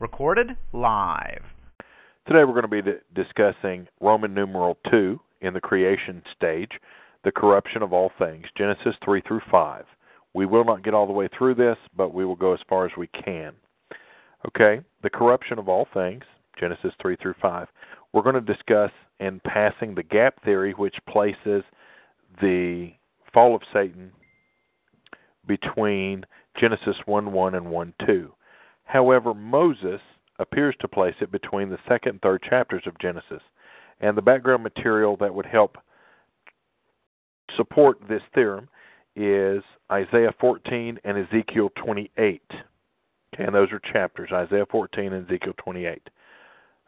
Recorded live. Today we're going to be discussing Roman numeral 2 in the creation stage, the corruption of all things, Genesis 3 through 5. We will not get all the way through this, but we will go as far as we can. Okay, the corruption of all things, Genesis 3 through 5. We're going to discuss in passing the gap theory, which places the fall of Satan between Genesis 1 1 and 1 2. However, Moses appears to place it between the second and third chapters of Genesis. And the background material that would help support this theorem is Isaiah 14 and Ezekiel 28. Okay, and those are chapters, Isaiah 14 and Ezekiel 28.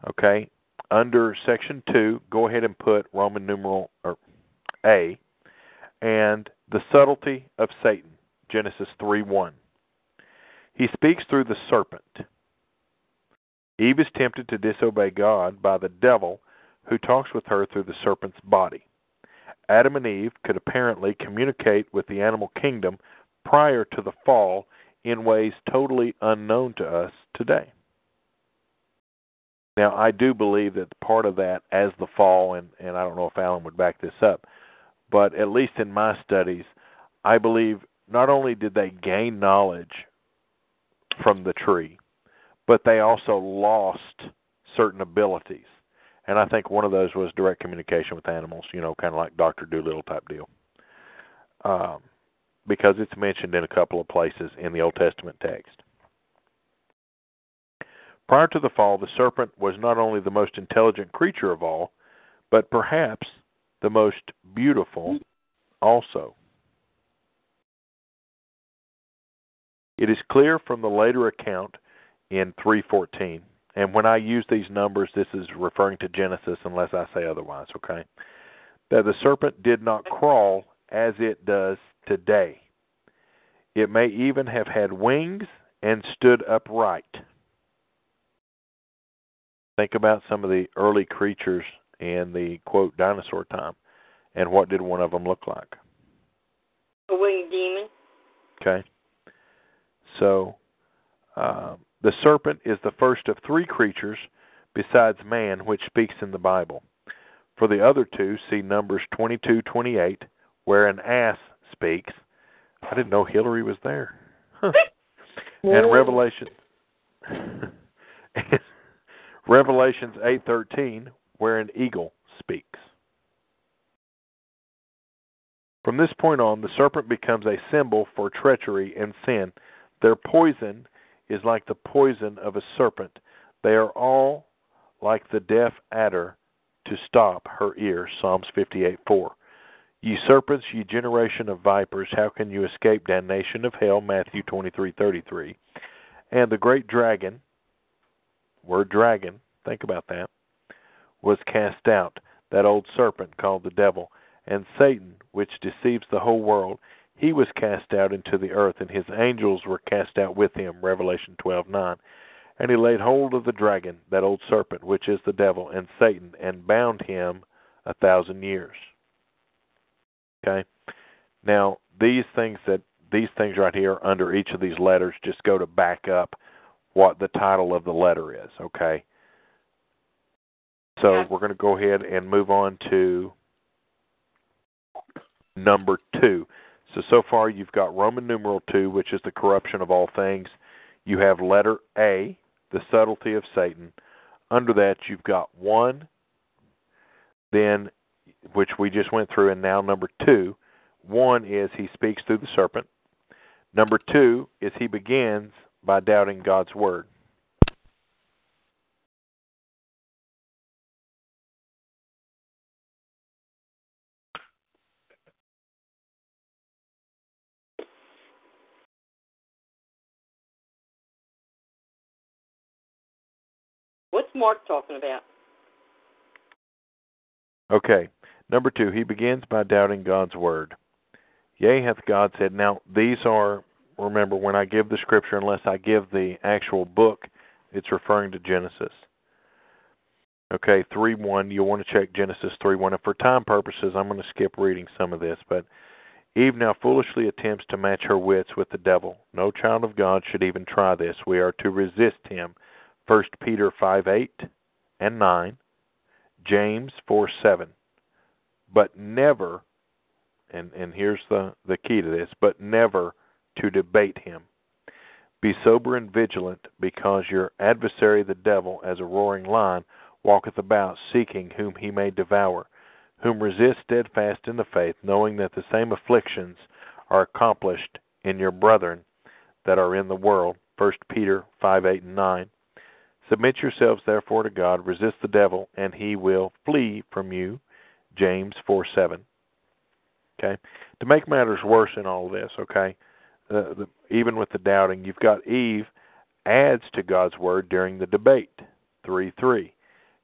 Okay, under section 2, go ahead and put Roman numeral or A and the subtlety of Satan, Genesis 3 1. He speaks through the serpent. Eve is tempted to disobey God by the devil who talks with her through the serpent's body. Adam and Eve could apparently communicate with the animal kingdom prior to the fall in ways totally unknown to us today. Now, I do believe that part of that, as the fall, and, and I don't know if Alan would back this up, but at least in my studies, I believe not only did they gain knowledge from the tree, but they also lost certain abilities. And I think one of those was direct communication with animals, you know, kind of like Dr. Dolittle type deal. Um, because it's mentioned in a couple of places in the Old Testament text. Prior to the fall, the serpent was not only the most intelligent creature of all, but perhaps the most beautiful also. It is clear from the later account in 314 and when I use these numbers, this is referring to Genesis unless I say otherwise, okay? That the serpent did not crawl as it does today. It may even have had wings and stood upright. Think about some of the early creatures in the quote dinosaur time, and what did one of them look like? A winged demon. Okay. So, um, the serpent is the first of three creatures besides man which speaks in the Bible. For the other two, see Numbers 22:28, where an ass speaks. I didn't know Hillary was there. Huh. and Revelation Revelations 8:13, where an eagle speaks. From this point on, the serpent becomes a symbol for treachery and sin. Their poison is like the poison of a serpent. They are all like the deaf adder to stop her ear. Psalms 58 4. Ye serpents, ye generation of vipers, how can you escape damnation of hell? Matthew twenty three thirty three. And the great dragon, word dragon, think about that, was cast out, that old serpent called the devil, and Satan, which deceives the whole world, he was cast out into the earth, and his angels were cast out with him. Revelation twelve nine. And he laid hold of the dragon, that old serpent, which is the devil and Satan, and bound him a thousand years. Okay? Now, these things that these things right here under each of these letters just go to back up what the title of the letter is, okay? So we're going to go ahead and move on to number two. So, so far you've got Roman numeral 2, which is the corruption of all things. You have letter A, the subtlety of Satan. Under that, you've got 1, then, which we just went through, and now number 2. 1 is he speaks through the serpent. Number 2 is he begins by doubting God's word. Mark talking about? Okay. Number two, he begins by doubting God's word. Yea, hath God said. Now, these are, remember, when I give the scripture, unless I give the actual book, it's referring to Genesis. Okay, 3 1, you'll want to check Genesis 3 1. And for time purposes, I'm going to skip reading some of this, but Eve now foolishly attempts to match her wits with the devil. No child of God should even try this. We are to resist him. 1 Peter 5 8 and 9, James 4 7. But never, and, and here's the, the key to this, but never to debate him. Be sober and vigilant, because your adversary the devil, as a roaring lion, walketh about seeking whom he may devour, whom resist steadfast in the faith, knowing that the same afflictions are accomplished in your brethren that are in the world. 1 Peter 5 8 and 9. Submit yourselves therefore to God, resist the devil, and he will flee from you. James 4 7. Okay? To make matters worse in all this, okay, uh, the, even with the doubting, you've got Eve adds to God's word during the debate. 3 3.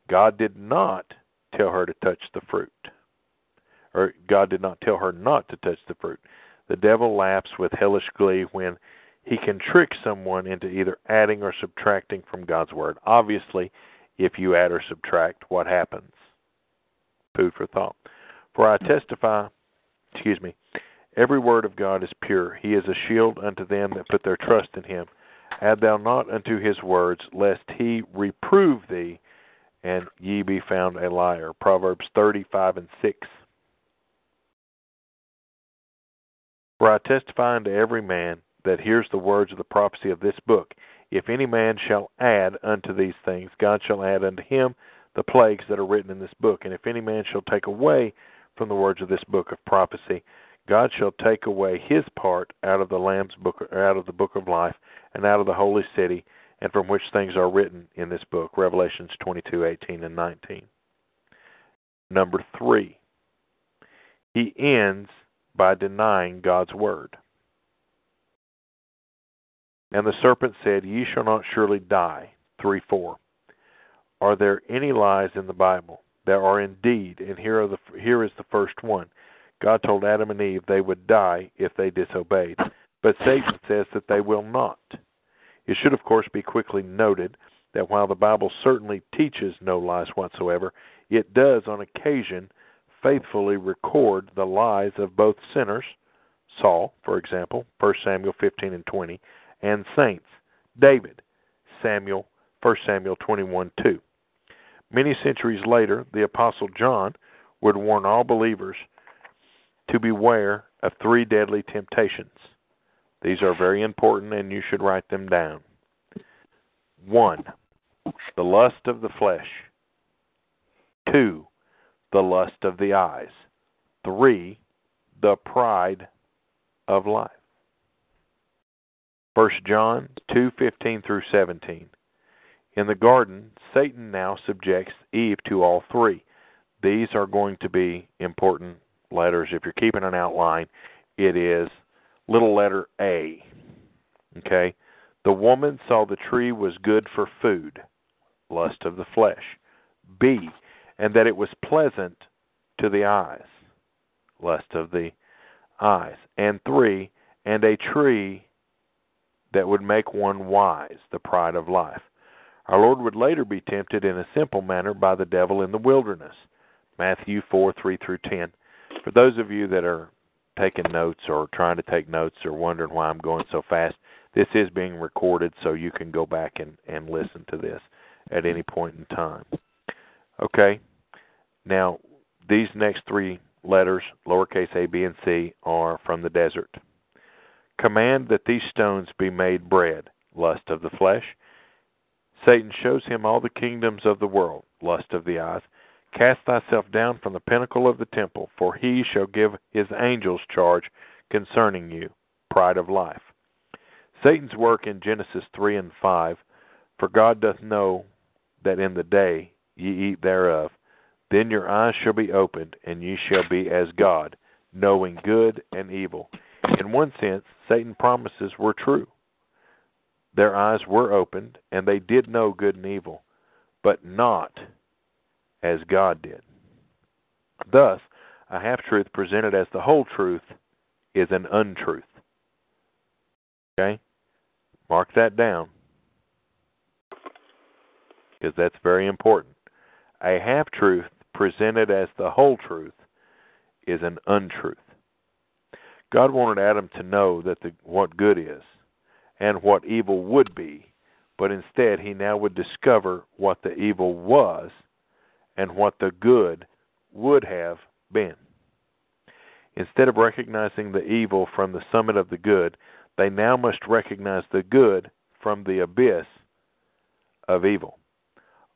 God did not tell her to touch the fruit. Or God did not tell her not to touch the fruit. The devil laughs with hellish glee when he can trick someone into either adding or subtracting from God's word. Obviously, if you add or subtract, what happens? Food for thought. For I testify, excuse me, every word of God is pure. He is a shield unto them that put their trust in him. Add thou not unto his words, lest he reprove thee and ye be found a liar. Proverbs 35 and 6. For I testify unto every man that hears the words of the prophecy of this book. If any man shall add unto these things, God shall add unto him the plagues that are written in this book. And if any man shall take away from the words of this book of prophecy, God shall take away his part out of the Lamb's book, out of the book of life, and out of the holy city, and from which things are written in this book, Revelations 22, 18, and 19. Number three, he ends by denying God's word. And the serpent said, Ye shall not surely die. 3 4. Are there any lies in the Bible? There are indeed, and here, the, here is the first one. God told Adam and Eve they would die if they disobeyed. But Satan says that they will not. It should, of course, be quickly noted that while the Bible certainly teaches no lies whatsoever, it does on occasion faithfully record the lies of both sinners, Saul, for example, 1 Samuel 15 and 20, and saints, David, Samuel, 1 Samuel 21 2. Many centuries later, the Apostle John would warn all believers to beware of three deadly temptations these are very important and you should write them down. One, the lust of the flesh. Two, the lust of the eyes. Three, the pride of life. 1 John 2:15 through 17. In the garden, Satan now subjects Eve to all three. These are going to be important letters. If you're keeping an outline, it is little letter A. Okay? The woman saw the tree was good for food, lust of the flesh. B, and that it was pleasant to the eyes, lust of the eyes. And three, and a tree that would make one wise, the pride of life. Our Lord would later be tempted in a simple manner by the devil in the wilderness. Matthew 4 3 through 10. For those of you that are taking notes or trying to take notes or wondering why I'm going so fast, this is being recorded so you can go back and, and listen to this at any point in time. Okay? Now, these next three letters, lowercase a, b, and c, are from the desert. Command that these stones be made bread, lust of the flesh. Satan shows him all the kingdoms of the world, lust of the eyes. Cast thyself down from the pinnacle of the temple, for he shall give his angels charge concerning you. Pride of life. Satan's work in Genesis 3 and 5 For God doth know that in the day ye eat thereof, then your eyes shall be opened, and ye shall be as God, knowing good and evil. In one sense, Satan's promises were true. Their eyes were opened, and they did know good and evil. but not as God did. Thus, a half truth presented as the whole truth is an untruth. Okay? Mark that down because that's very important. A half truth presented as the whole truth is an untruth. God wanted Adam to know that the, what good is and what evil would be, but instead he now would discover what the evil was and what the good would have been. Instead of recognizing the evil from the summit of the good, they now must recognize the good from the abyss of evil.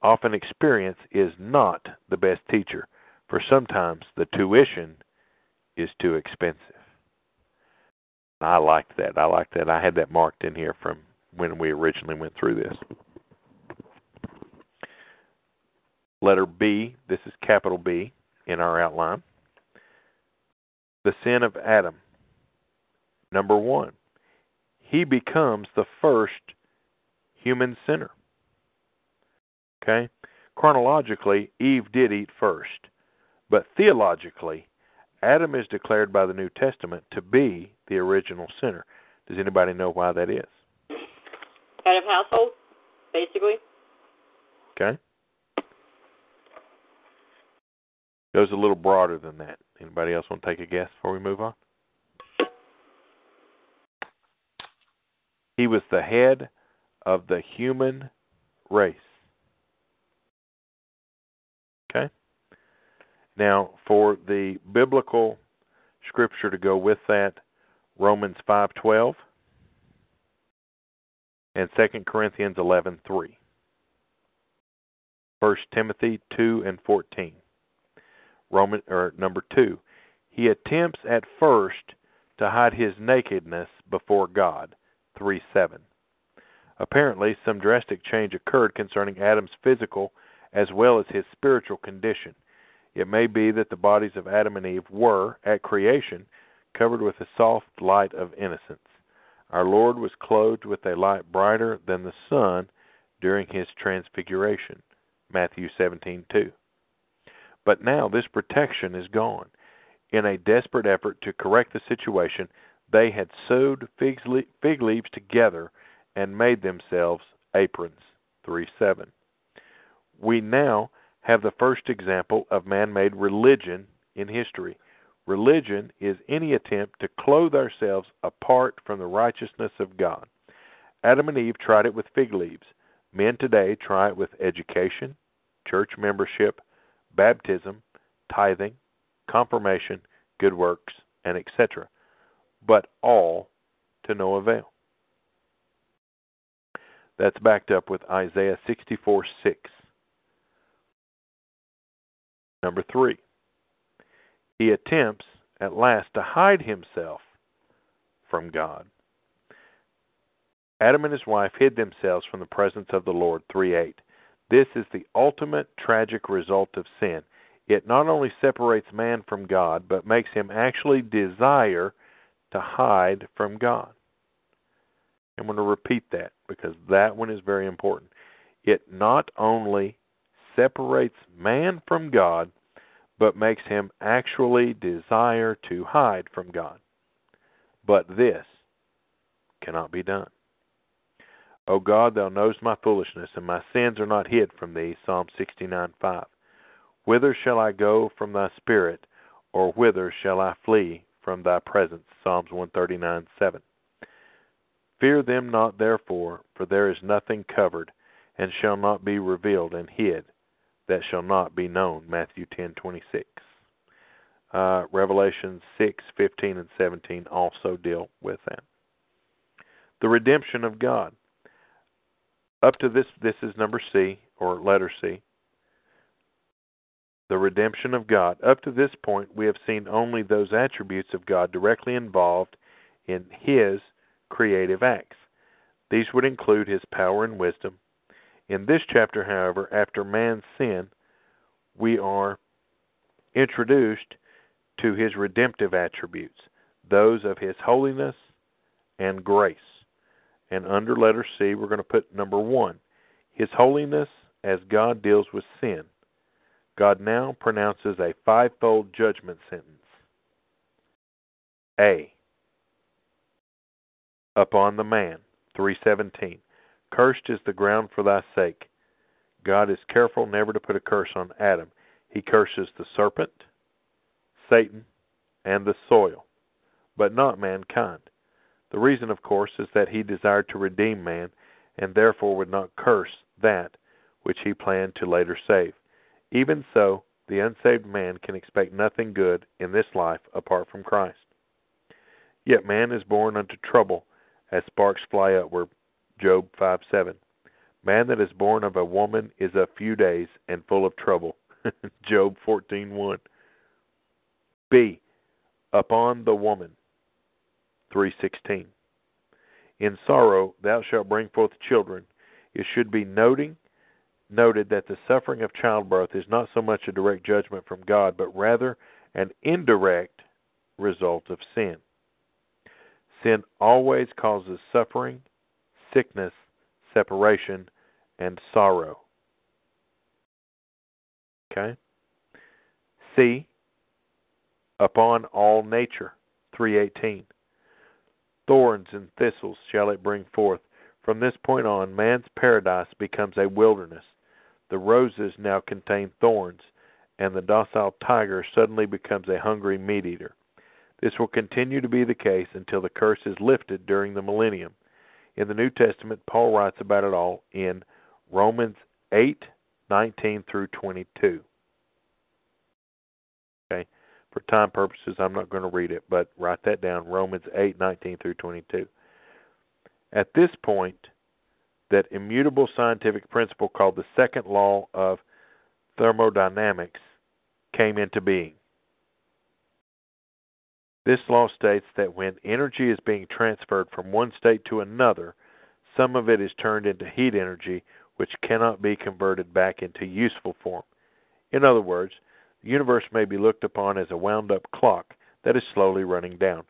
Often experience is not the best teacher, for sometimes the tuition is too expensive. I liked that. I liked that. I had that marked in here from when we originally went through this. Letter B, this is capital B in our outline. The sin of Adam. Number one, he becomes the first human sinner. Okay? Chronologically, Eve did eat first. But theologically, Adam is declared by the New Testament to be the original sinner. Does anybody know why that is? Head of household, basically. Okay. Goes a little broader than that. Anybody else want to take a guess before we move on? He was the head of the human race. Okay? Now, for the biblical scripture to go with that, Romans 5:12 and 2 Corinthians 11:3. 1 Timothy 2 and 14. Roman or number 2. He attempts at first to hide his nakedness before God. 3 7. Apparently, some drastic change occurred concerning Adam's physical as well as his spiritual condition. It may be that the bodies of Adam and Eve were, at creation, covered with a soft light of innocence. Our Lord was clothed with a light brighter than the sun during his transfiguration. Matthew 17:2. But now this protection is gone. In a desperate effort to correct the situation, they had sewed fig leaves together and made themselves aprons. 3:7. we now have the first example of man made religion in history. Religion is any attempt to clothe ourselves apart from the righteousness of God. Adam and Eve tried it with fig leaves. Men today try it with education, church membership, baptism, tithing, confirmation, good works, and etc. But all to no avail. That's backed up with Isaiah 64 6. Number three, he attempts at last to hide himself from God. Adam and his wife hid themselves from the presence of the Lord. 3 8. This is the ultimate tragic result of sin. It not only separates man from God, but makes him actually desire to hide from God. I'm going to repeat that because that one is very important. It not only separates man from God, but makes him actually desire to hide from God. But this cannot be done. O God, thou knowest my foolishness, and my sins are not hid from thee. Psalm 69 5. Whither shall I go from thy spirit, or whither shall I flee from thy presence? Psalms 139 7. Fear them not, therefore, for there is nothing covered, and shall not be revealed and hid that shall not be known. Matthew 10:26. Uh, Revelation 6:15 and 17 also deal with that. The redemption of God. Up to this, this is number C or letter C. The redemption of God. Up to this point, we have seen only those attributes of God directly involved in His creative acts. These would include His power and wisdom, in this chapter, however, after man's sin, we are introduced to his redemptive attributes, those of his holiness and grace. And under letter C, we're going to put number one his holiness as God deals with sin, God now pronounces a fivefold judgment sentence. A. Upon the man, 317. Cursed is the ground for thy sake. God is careful never to put a curse on Adam. He curses the serpent, Satan, and the soil, but not mankind. The reason, of course, is that he desired to redeem man and therefore would not curse that which he planned to later save. Even so, the unsaved man can expect nothing good in this life apart from Christ. Yet man is born unto trouble, as sparks fly upward. Job 5 7. Man that is born of a woman is of few days and full of trouble. Job 14:1. B. Upon the woman. 3:16. In sorrow thou shalt bring forth children. It should be noting noted that the suffering of childbirth is not so much a direct judgment from God, but rather an indirect result of sin. Sin always causes suffering, sickness, separation, and sorrow. Okay? C. Upon all nature. 318. Thorns and thistles shall it bring forth. From this point on, man's paradise becomes a wilderness. The roses now contain thorns, and the docile tiger suddenly becomes a hungry meat eater. This will continue to be the case until the curse is lifted during the millennium. In the New Testament, Paul writes about it all in Romans 8:19 through 22. Okay? For time purposes, I'm not going to read it, but write that down Romans 8:19 through 22. At this point, that immutable scientific principle called the second law of thermodynamics came into being. This law states that when energy is being transferred from one state to another, some of it is turned into heat energy, which cannot be converted back into useful form. In other words, the universe may be looked upon as a wound up clock that is slowly running down.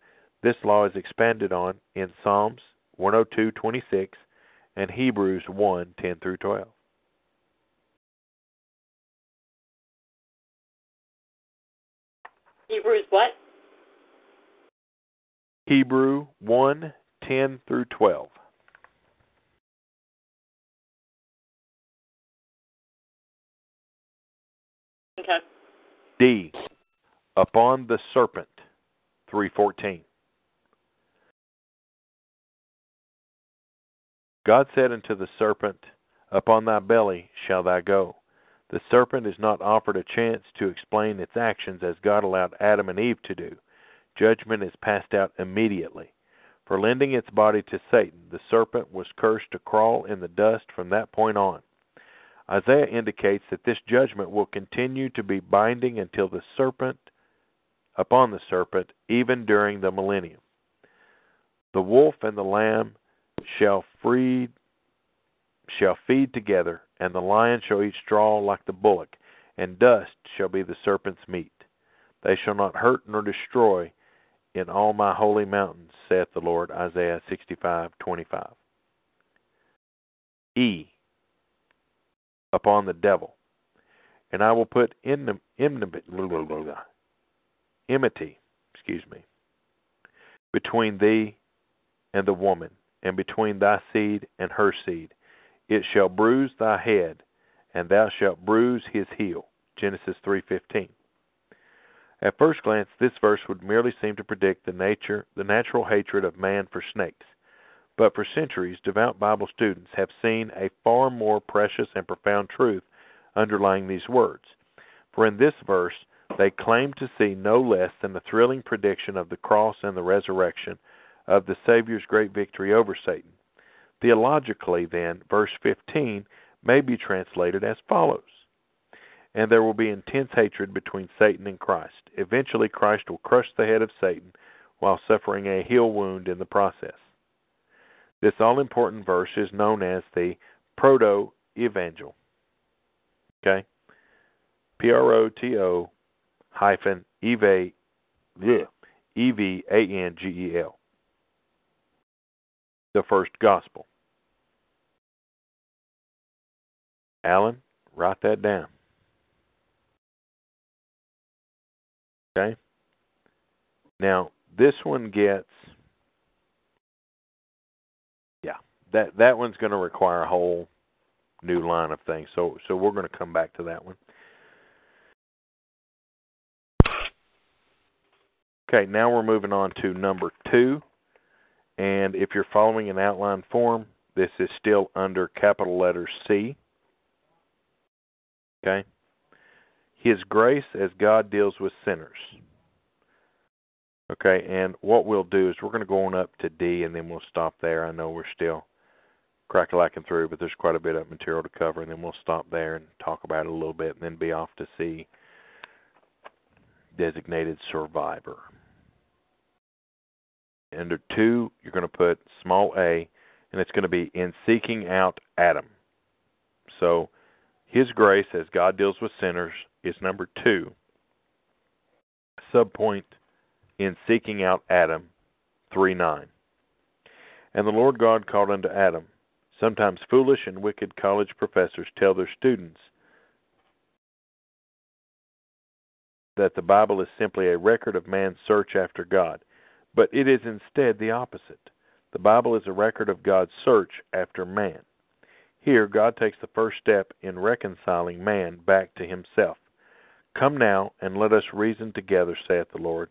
This law is expanded on in Psalms 102:26 and Hebrews 1:10 through 12. Hebrews what? Hebrew 1:10 through 12. Okay. D. Upon the serpent 314. God said unto the serpent, Upon thy belly shall thou go. The serpent is not offered a chance to explain its actions as God allowed Adam and Eve to do. Judgment is passed out immediately. For lending its body to Satan, the serpent was cursed to crawl in the dust from that point on. Isaiah indicates that this judgment will continue to be binding until the serpent upon the serpent even during the millennium. The wolf and the lamb shall feed shall feed together, and the lion shall eat straw like the bullock, and dust shall be the serpent's meat. They shall not hurt nor destroy in all my holy mountains, saith the Lord. Isaiah sixty five twenty five. E upon the devil, and I will put enmity, excuse me, between thee and the woman, and between thy seed and her seed. It shall bruise thy head, and thou shalt bruise his heel. Genesis 3:15. At first glance, this verse would merely seem to predict the nature, the natural hatred of man for snakes. But for centuries, devout Bible students have seen a far more precious and profound truth underlying these words. For in this verse, they claim to see no less than the thrilling prediction of the cross and the resurrection of the Savior's great victory over Satan. Theologically, then, verse 15 may be translated as follows And there will be intense hatred between Satan and Christ. Eventually, Christ will crush the head of Satan while suffering a heel wound in the process. This all important verse is known as the Proto Evangel. Okay? P R O T O hyphen E V A N G E L the first gospel. Alan, Write that down. Okay? Now, this one gets yeah, that that one's going to require a whole new line of things. So so we're going to come back to that one. Okay, now we're moving on to number 2. And if you're following an outline form, this is still under capital letter C. Okay? His grace as God deals with sinners. Okay, and what we'll do is we're going to go on up to D and then we'll stop there. I know we're still crackalacking through, but there's quite a bit of material to cover, and then we'll stop there and talk about it a little bit and then be off to see designated survivor. Under two, you're going to put small a, and it's going to be in seeking out Adam. So, His grace as God deals with sinners is number two. Subpoint in seeking out Adam, 3 9. And the Lord God called unto Adam. Sometimes foolish and wicked college professors tell their students that the Bible is simply a record of man's search after God, but it is instead the opposite. The Bible is a record of God's search after man. Here, God takes the first step in reconciling man back to himself. Come now, and let us reason together, saith the Lord.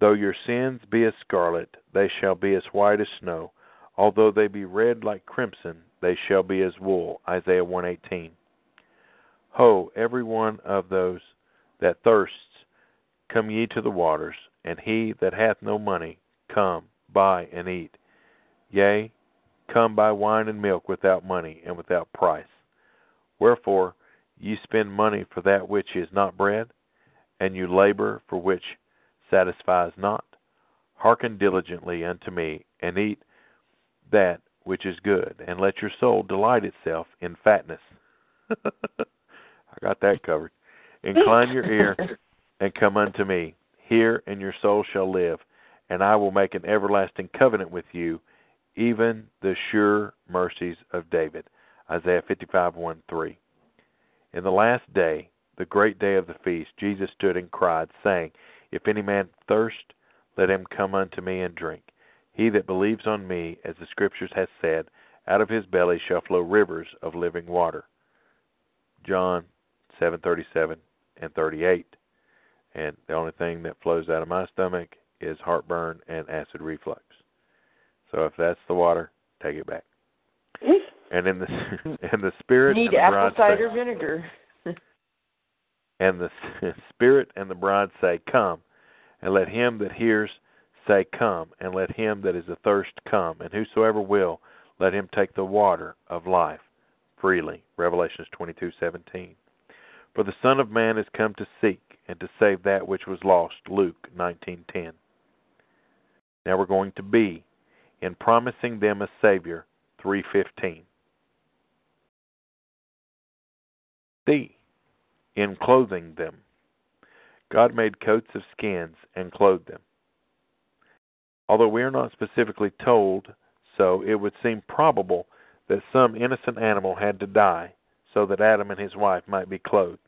Though your sins be as scarlet, they shall be as white as snow. Although they be red like crimson, they shall be as wool. Isaiah 118. Ho, every one of those that thirsts, come ye to the waters, and he that hath no money, come, buy and eat. Yea, come buy wine and milk without money and without price. Wherefore ye spend money for that which is not bread, and you labor for which satisfies not. Hearken diligently unto me, and eat that which is good, and let your soul delight itself in fatness. I got that covered. Incline your ear and come unto me. Hear, and your soul shall live, and I will make an everlasting covenant with you, even the sure mercies of David. Isaiah 55 1 3. In the last day, the great day of the feast, Jesus stood and cried, saying, If any man thirst, let him come unto me and drink. He that believes on me, as the Scriptures hath said, out of his belly shall flow rivers of living water. John 7:37 and 38. And the only thing that flows out of my stomach is heartburn and acid reflux. So if that's the water, take it back and in the and the spirit need apple cider say, vinegar. and the spirit and the bride say, "Come," and let him that hears say, "Come," and let him that is athirst come, and whosoever will, let him take the water of life freely. Revelations twenty-two seventeen. For the Son of Man is come to seek and to save that which was lost. Luke nineteen ten. Now we're going to be in promising them a Savior 315. thee in clothing them. God made coats of skins and clothed them. Although we are not specifically told so, it would seem probable that some innocent animal had to die so that Adam and his wife might be clothed.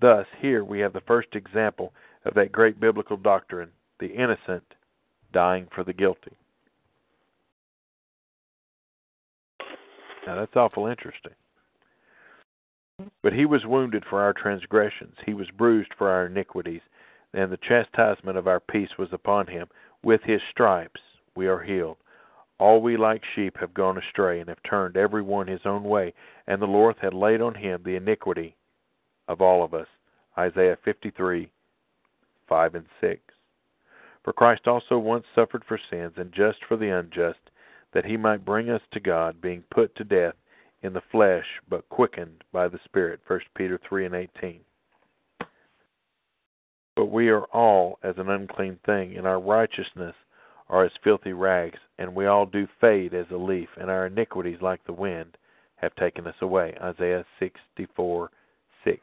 Thus, here we have the first example of that great biblical doctrine the innocent dying for the guilty. Now, that's awful interesting. But he was wounded for our transgressions, he was bruised for our iniquities, and the chastisement of our peace was upon him. With his stripes we are healed. All we like sheep have gone astray, and have turned every one his own way, and the Lord hath laid on him the iniquity of all of us. Isaiah 53, 5 and 6. For Christ also once suffered for sins, and just for the unjust, that he might bring us to God, being put to death in the flesh, but quickened by the Spirit. 1 Peter 3 and 18. But we are all as an unclean thing, and our righteousness are as filthy rags, and we all do fade as a leaf, and our iniquities, like the wind, have taken us away. Isaiah 64 6.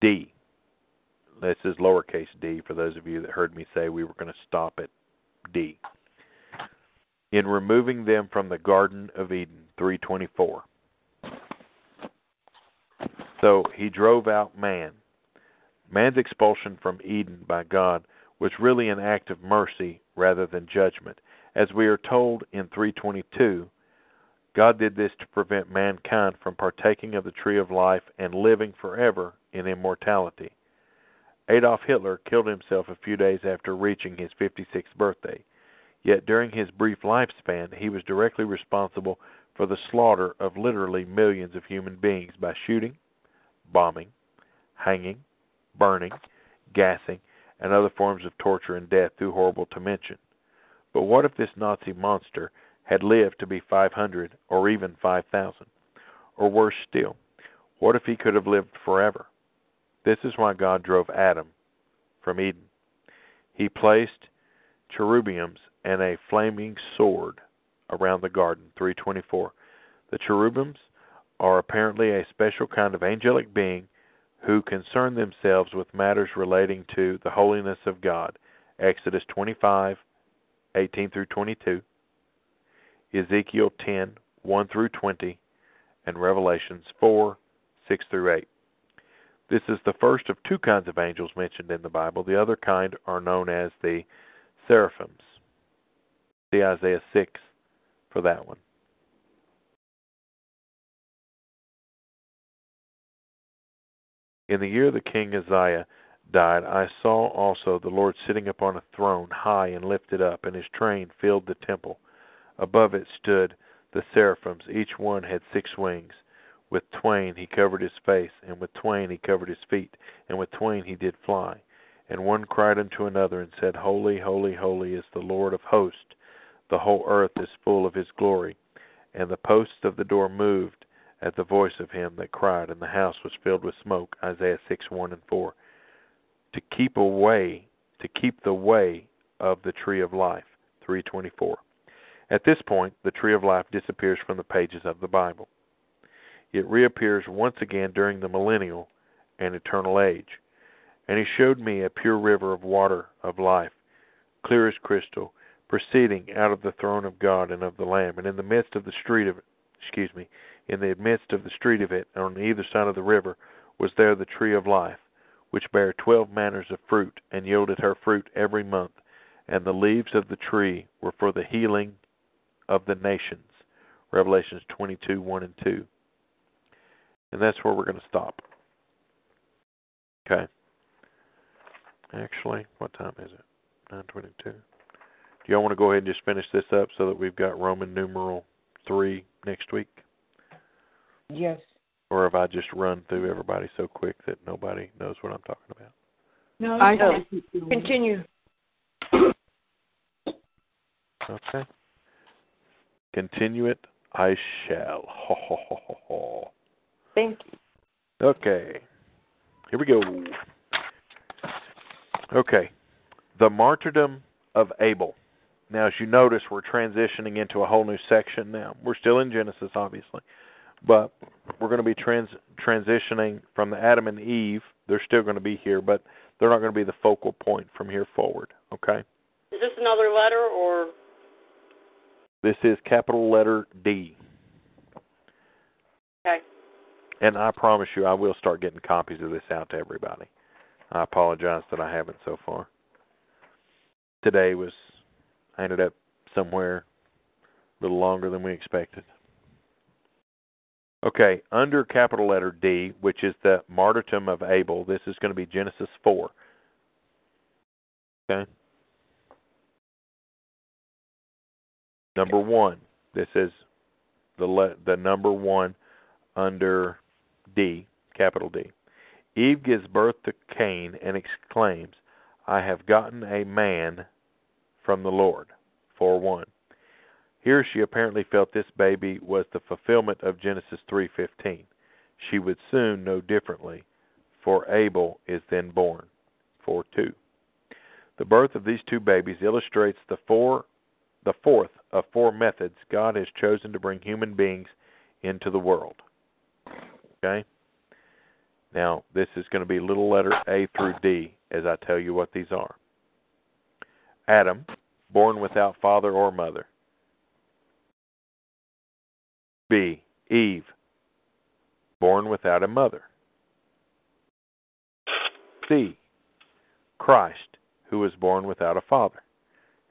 D. This is lowercase d for those of you that heard me say we were going to stop at D. In removing them from the Garden of Eden, 324. So he drove out man. Man's expulsion from Eden by God was really an act of mercy rather than judgment. As we are told in 322, God did this to prevent mankind from partaking of the tree of life and living forever in immortality. Adolf Hitler killed himself a few days after reaching his 56th birthday. Yet during his brief lifespan, he was directly responsible for the slaughter of literally millions of human beings by shooting, bombing, hanging, burning, gassing, and other forms of torture and death too horrible to mention. But what if this Nazi monster had lived to be 500 or even 5,000? Or worse still, what if he could have lived forever? This is why God drove Adam from Eden. He placed cherubims and a flaming sword around the garden. 324. The cherubims are apparently a special kind of angelic being who concern themselves with matters relating to the holiness of God. Exodus 25, 18 through 22, Ezekiel 10, 1 through 20, and Revelations 4, 6 through 8. This is the first of two kinds of angels mentioned in the Bible. The other kind are known as the seraphims. See Isaiah 6 for that one. In the year the king Uzziah died, I saw also the Lord sitting upon a throne, high and lifted up, and his train filled the temple. Above it stood the seraphims. Each one had six wings. With twain he covered his face, and with twain he covered his feet, and with twain he did fly. And one cried unto another, and said, Holy, holy, holy is the Lord of hosts. The whole earth is full of his glory. And the posts of the door moved at the voice of him that cried, and the house was filled with smoke. Isaiah 6 1 and 4. To keep away, to keep the way of the tree of life. 324. At this point, the tree of life disappears from the pages of the Bible. It reappears once again during the millennial and eternal age. And he showed me a pure river of water of life, clear as crystal, proceeding out of the throne of God and of the Lamb, and in the midst of the street of excuse me, in the midst of the street of it, on either side of the river, was there the tree of life, which bare twelve manners of fruit, and yielded her fruit every month, and the leaves of the tree were for the healing of the nations. Revelations 22 1 and 2. And that's where we're going to stop. Okay. Actually, what time is it? 9:22. Do y'all want to go ahead and just finish this up so that we've got Roman numeral 3 next week? Yes. Or have I just run through everybody so quick that nobody knows what I'm talking about? No, I no. know. Continue. Okay. Continue it. I shall. Ho, ho, ho, ho, ho. Thank you. Okay. Here we go. Okay. The martyrdom of Abel. Now, as you notice, we're transitioning into a whole new section now. We're still in Genesis, obviously, but we're going to be trans- transitioning from the Adam and Eve. They're still going to be here, but they're not going to be the focal point from here forward. Okay. Is this another letter or This is capital letter D. okay? And I promise you, I will start getting copies of this out to everybody. I apologize that I haven't so far. Today was, I ended up somewhere a little longer than we expected. Okay, under capital letter D, which is the martyrdom of Abel, this is going to be Genesis 4. Okay? Number 1, this is the le- the number 1 under D, capital D. Eve gives birth to Cain and exclaims, I have gotten a man from the Lord. 4 1. Here she apparently felt this baby was the fulfillment of Genesis 3:15. She would soon know differently, for Abel is then born. 4:2. The birth of these two babies illustrates the four the fourth of four methods God has chosen to bring human beings into the world. Okay? Now, this is going to be little letter A through D as I tell you what these are. Adam, born without father or mother. B. Eve, born without a mother. C. Christ, who was born without a father.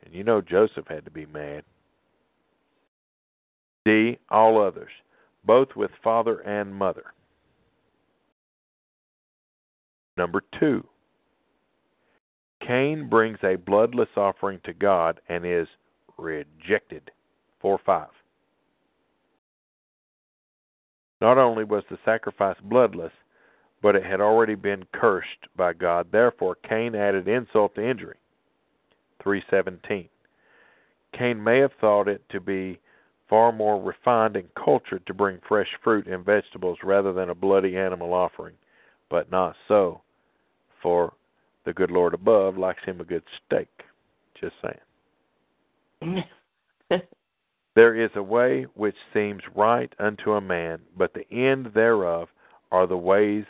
And you know Joseph had to be mad. D. All others, both with father and mother. Number two, Cain brings a bloodless offering to God and is rejected. 4 5. Not only was the sacrifice bloodless, but it had already been cursed by God. Therefore, Cain added insult to injury. 317. Cain may have thought it to be far more refined and cultured to bring fresh fruit and vegetables rather than a bloody animal offering, but not so, for the good Lord above likes him a good steak. Just saying. there is a way which seems right unto a man, but the end thereof are the ways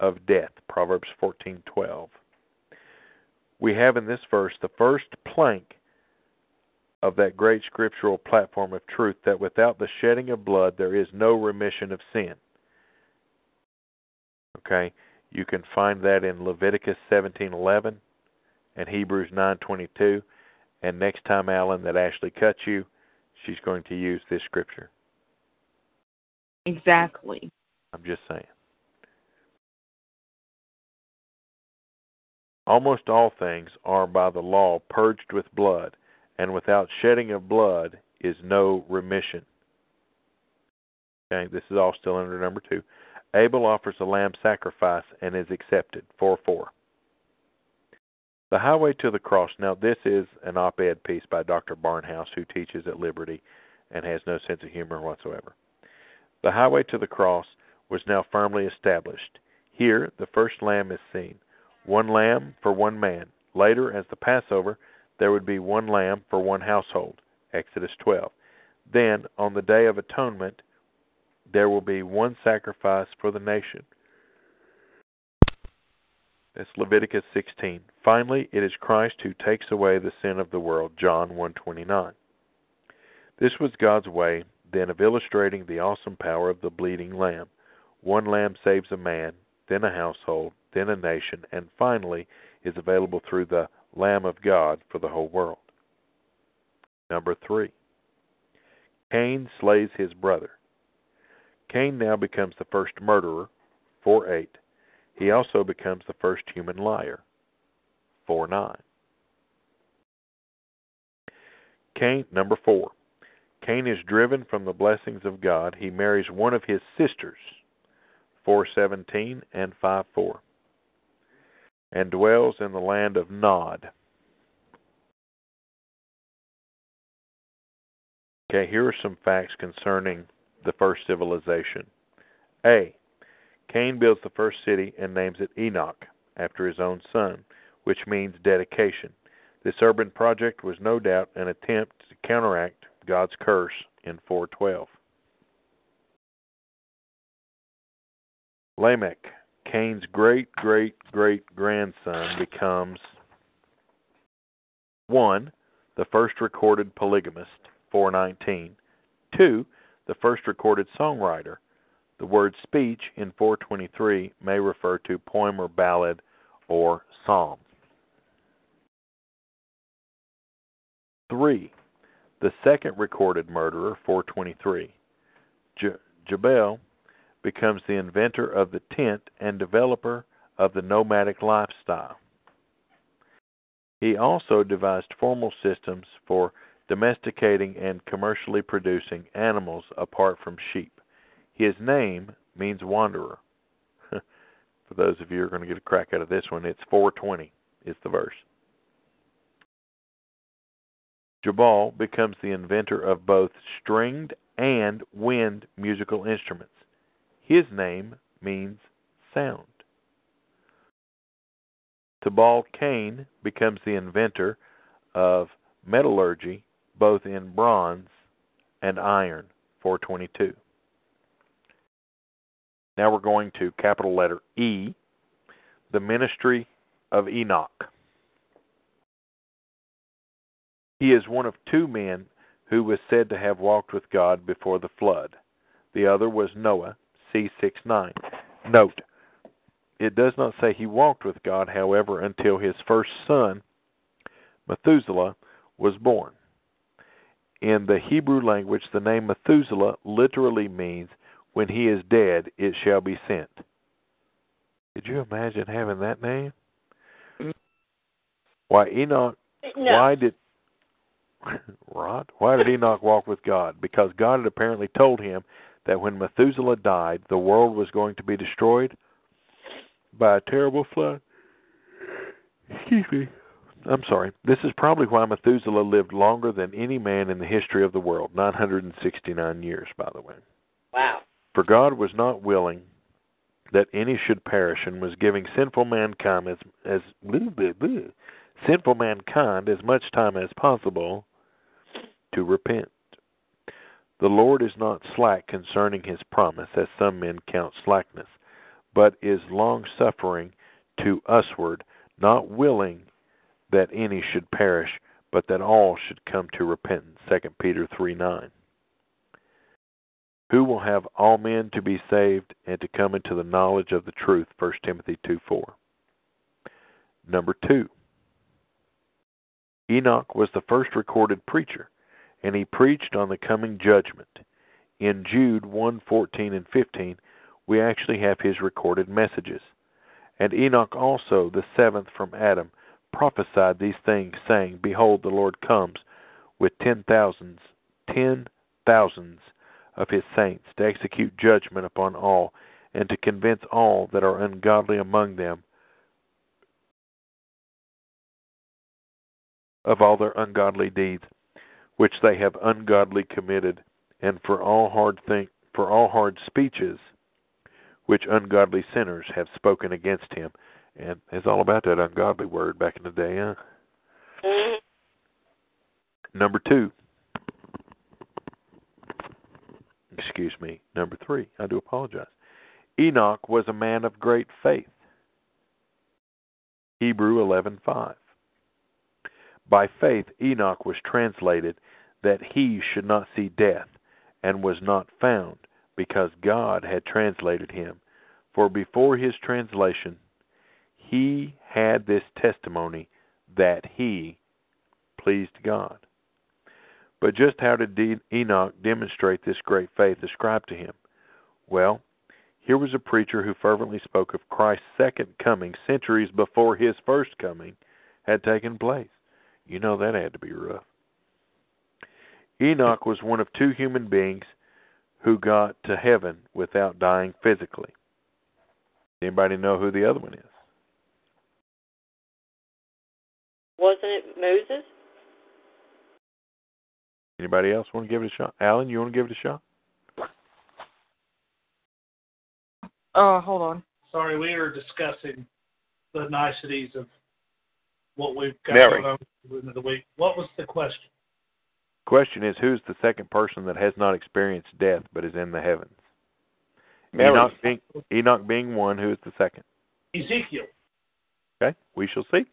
of death. Proverbs 14:12. We have in this verse the first plank of that great scriptural platform of truth that without the shedding of blood there is no remission of sin. Okay? You can find that in Leviticus 17:11 and Hebrews 9:22. And next time, Alan, that Ashley cuts you, she's going to use this scripture. Exactly. I'm just saying. Almost all things are by the law purged with blood, and without shedding of blood is no remission. Okay, this is all still under number two. Abel offers a lamb sacrifice and is accepted. 4 4. The Highway to the Cross. Now, this is an op ed piece by Dr. Barnhouse, who teaches at Liberty and has no sense of humor whatsoever. The Highway to the Cross was now firmly established. Here, the first lamb is seen one lamb for one man. Later, as the Passover, there would be one lamb for one household. Exodus 12. Then, on the Day of Atonement, there will be one sacrifice for the nation. That's Leviticus 16. Finally, it is Christ who takes away the sin of the world. John 1:29. This was God's way then of illustrating the awesome power of the bleeding lamb. One lamb saves a man, then a household, then a nation, and finally is available through the Lamb of God for the whole world. Number 3. Cain slays his brother. Cain now becomes the first murderer, 4 8. He also becomes the first human liar, 4 9. Cain, number 4. Cain is driven from the blessings of God. He marries one of his sisters, 417 and 5 4, and dwells in the land of Nod. Okay, here are some facts concerning the first civilization. A. Cain builds the first city and names it Enoch, after his own son, which means dedication. This urban project was no doubt an attempt to counteract God's curse in 412. Lamech, Cain's great great great grandson, becomes 1. The first recorded polygamist, 419. 2 the first recorded songwriter. The word speech in 423 may refer to poem or ballad or psalm. 3. The second recorded murderer, 423. J- Jabal becomes the inventor of the tent and developer of the nomadic lifestyle. He also devised formal systems for domesticating and commercially producing animals apart from sheep. His name means wanderer. For those of you who are going to get a crack out of this one, it's 420 is the verse. Jabal becomes the inventor of both stringed and wind musical instruments. His name means sound. Tubal Cain becomes the inventor of metallurgy both in bronze and iron, 422. Now we're going to capital letter E, the ministry of Enoch. He is one of two men who was said to have walked with God before the flood. The other was Noah, C69. Note, it does not say he walked with God, however, until his first son, Methuselah, was born. In the Hebrew language, the name Methuselah literally means when he is dead, it shall be sent. Could you imagine having that name? Why Enoch? No. Why did Rod? Why did Enoch walk with God? Because God had apparently told him that when Methuselah died, the world was going to be destroyed by a terrible flood. Excuse me. I'm sorry. This is probably why Methuselah lived longer than any man in the history of the world 969 years, by the way. Wow. For God was not willing that any should perish, and was giving sinful mankind as as bleh, bleh, bleh, sinful mankind as much time as possible to repent. The Lord is not slack concerning his promise, as some men count slackness, but is long suffering to usward, not willing that any should perish, but that all should come to repentance. Second Peter three nine. Who will have all men to be saved and to come into the knowledge of the truth? First Timothy two four. Number two. Enoch was the first recorded preacher, and he preached on the coming judgment. In Jude 1:14 and 15, we actually have his recorded messages. And Enoch also, the seventh from Adam, prophesied these things, saying, Behold, the Lord comes with ten thousands, ten thousands of his saints to execute judgment upon all, and to convince all that are ungodly among them of all their ungodly deeds which they have ungodly committed, and for all hard think for all hard speeches which ungodly sinners have spoken against him. And it's all about that ungodly word back in the day, huh? Mhm. Number two. Excuse me. Number three. I do apologize. Enoch was a man of great faith. Hebrew eleven five. By faith Enoch was translated that he should not see death, and was not found, because God had translated him. For before his translation he had this testimony that he pleased God. But just how did Enoch demonstrate this great faith ascribed to him? Well, here was a preacher who fervently spoke of Christ's second coming centuries before his first coming had taken place. You know that had to be rough. Enoch was one of two human beings who got to heaven without dying physically. Anybody know who the other one is? Wasn't it Moses? Anybody else want to give it a shot? Alan, you want to give it a shot? Uh, hold on. Sorry, we are discussing the niceties of what we've got Mary. going on at the end the week. What was the question? Question is who's the second person that has not experienced death but is in the heavens? Mary. Enoch being, Enoch being one, who is the second? Ezekiel. Okay, we shall see.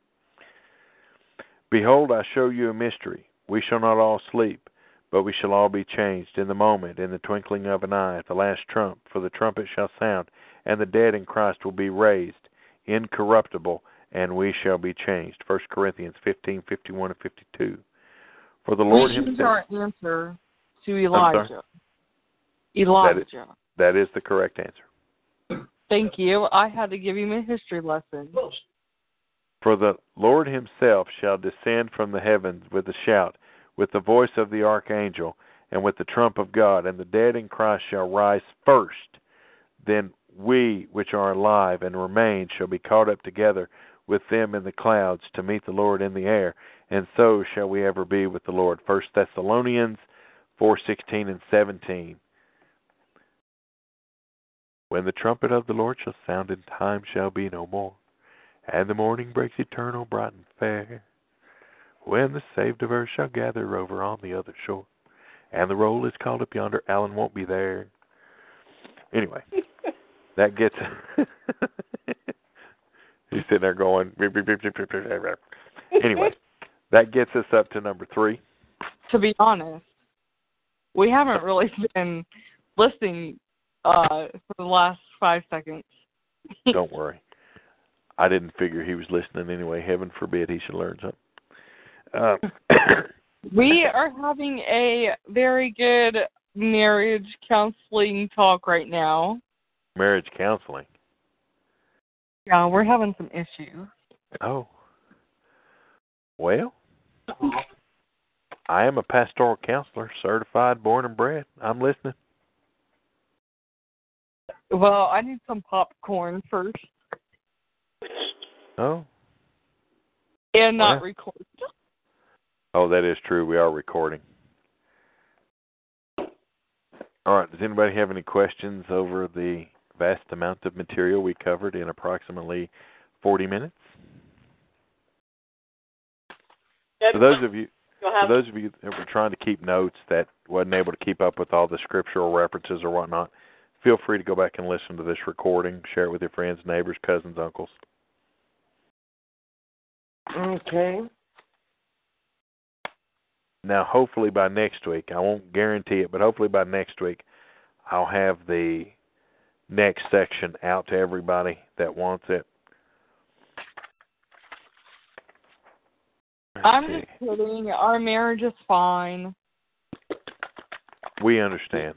Behold, I show you a mystery. We shall not all sleep, but we shall all be changed in the moment, in the twinkling of an eye, at the last trump. For the trumpet shall sound, and the dead in Christ will be raised, incorruptible, and we shall be changed. First Corinthians fifteen fifty one and fifty two. For the Lord Please use Himself. our answer to sorry? Elijah. Elijah. That is the correct answer. Thank you. I had to give him a history lesson. For the Lord himself shall descend from the heavens with a shout, with the voice of the archangel, and with the trump of God, and the dead in Christ shall rise first. Then we which are alive and remain shall be caught up together with them in the clouds to meet the Lord in the air, and so shall we ever be with the Lord. First Thessalonians four sixteen and seventeen. When the trumpet of the Lord shall sound, and time shall be no more, and the morning breaks eternal, bright and fair. When the saved of earth shall gather over on the other shore, and the roll is called up yonder, Alan won't be there. Anyway, that gets. He's sitting there going. "Beep, beep, beep, beep, beep, beep, beep, beep." Anyway, that gets us up to number three. To be honest, we haven't really been listening uh, for the last five seconds. Don't worry. I didn't figure he was listening anyway. Heaven forbid he should learn something. Uh, We are having a very good marriage counseling talk right now. marriage counseling. Yeah, we're having some issues. Oh. Well, I am a pastoral counselor, certified, born and bred. I'm listening. Well, I need some popcorn first Oh. and not record. Oh, that is true. We are recording. All right. Does anybody have any questions over the vast amount of material we covered in approximately 40 minutes? For those of you For those of you that were trying to keep notes that wasn't able to keep up with all the scriptural references or whatnot, feel free to go back and listen to this recording. Share it with your friends, neighbors, cousins, uncles. Okay. Now, hopefully by next week, I won't guarantee it, but hopefully by next week, I'll have the next section out to everybody that wants it. Let's I'm see. just kidding. Our marriage is fine. We understand.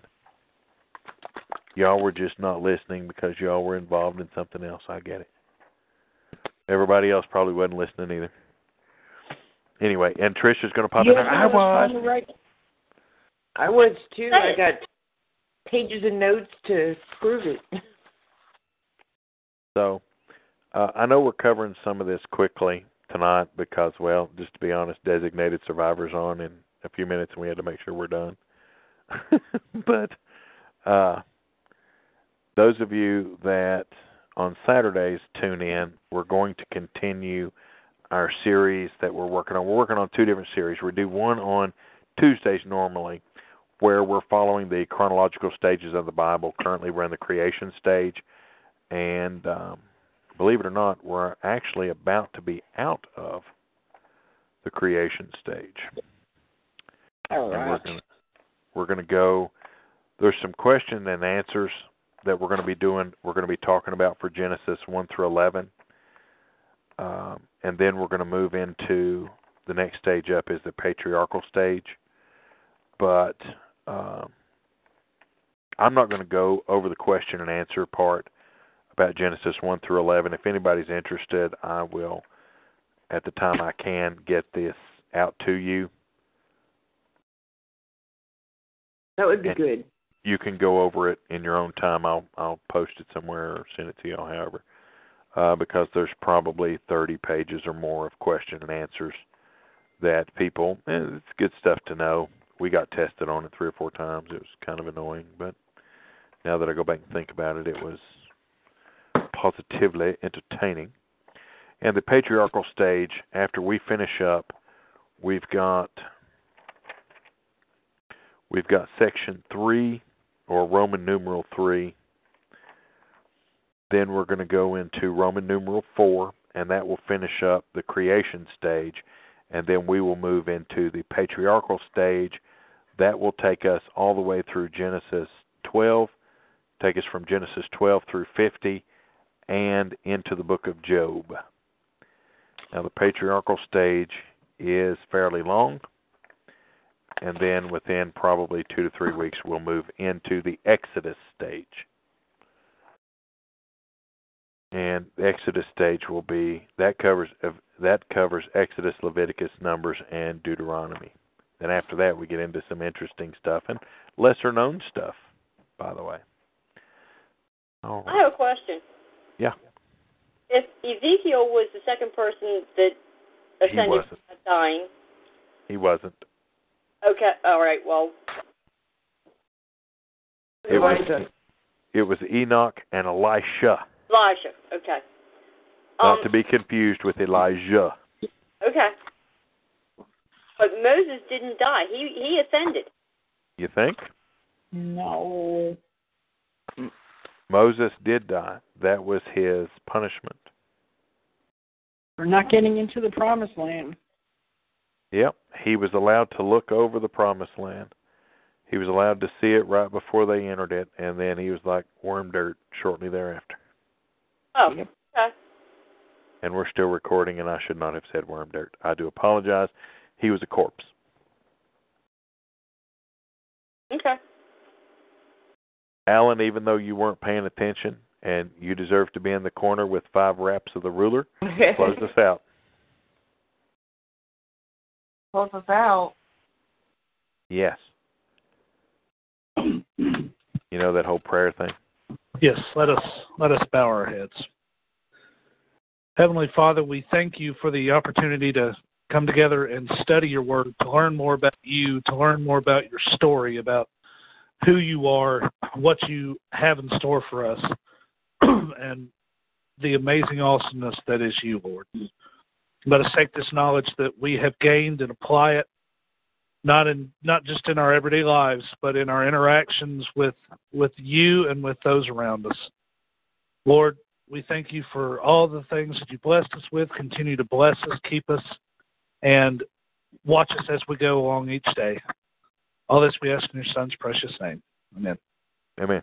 Y'all were just not listening because y'all were involved in something else. I get it. Everybody else probably wasn't listening either. Anyway, and Trisha's going to pop in. Yes, there. I was was. trying to write- I was too. I got pages of notes to prove it. So, uh, I know we're covering some of this quickly tonight because, well, just to be honest, designated survivors on in a few minutes, and we had to make sure we're done. but uh, those of you that on Saturdays tune in, we're going to continue our series that we're working on. We're working on two different series. We do one on Tuesdays normally, where we're following the chronological stages of the Bible. Currently, we're in the creation stage, and um, believe it or not, we're actually about to be out of the creation stage. All And we're we're gonna go. There's some question and answers that we're going to be doing. We're going to be talking about for Genesis one through eleven, um, and then we're going to move into the next stage up is the patriarchal stage. But um, I'm not going to go over the question and answer part about Genesis one through eleven. If anybody's interested, I will, at the time I can, get this out to you. That would be And- good. You can go over it in your own time. I'll I'll post it somewhere or send it to y'all, however, uh, because there's probably 30 pages or more of question and answers that people. Eh, it's good stuff to know. We got tested on it three or four times. It was kind of annoying, but now that I go back and think about it, it was positively entertaining. And the patriarchal stage, after we finish up, we've got we've got section three or Roman numeral 3. Then we're going to go into Roman numeral 4, and that will finish up the creation stage. And then we will move into the patriarchal stage. That will take us all the way through Genesis 12, take us from Genesis 12 through 50, and into the book of Job. Now, the patriarchal stage is fairly long and then within probably two to three weeks we'll move into the Exodus stage. And the Exodus stage will be that covers that covers Exodus, Leviticus, Numbers, and Deuteronomy. Then after that we get into some interesting stuff and lesser known stuff, by the way. All I have a question. Yeah. If Ezekiel was the second person that ascended dying, He wasn't. Okay, all right, well, It was it was Enoch and Elisha, Elijah. Okay. not Um, to be confused with Elijah. Okay. But Moses didn't die. He he ascended. You think? No. Moses did die. That was his punishment. We're not getting into the promised land. Yep. He was allowed to look over the promised land. He was allowed to see it right before they entered it, and then he was like worm dirt shortly thereafter. Oh, Yep. okay. and we're still recording, and I should not have said worm dirt. I do apologize. He was a corpse. Okay. Alan, even though you weren't paying attention and you deserve to be in the corner with five raps of the ruler, close this out. Close us out. Yes. You know that whole prayer thing? Yes, let us let us bow our heads. Heavenly Father, we thank you for the opportunity to come together and study your word, to learn more about you, to learn more about your story, about who you are, what you have in store for us, and the amazing awesomeness that is you, Lord. Let us take this knowledge that we have gained and apply it not in not just in our everyday lives, but in our interactions with with you and with those around us. Lord, we thank you for all the things that you blessed us with. Continue to bless us, keep us, and watch us as we go along each day. All this we ask in your son's precious name. Amen. Amen.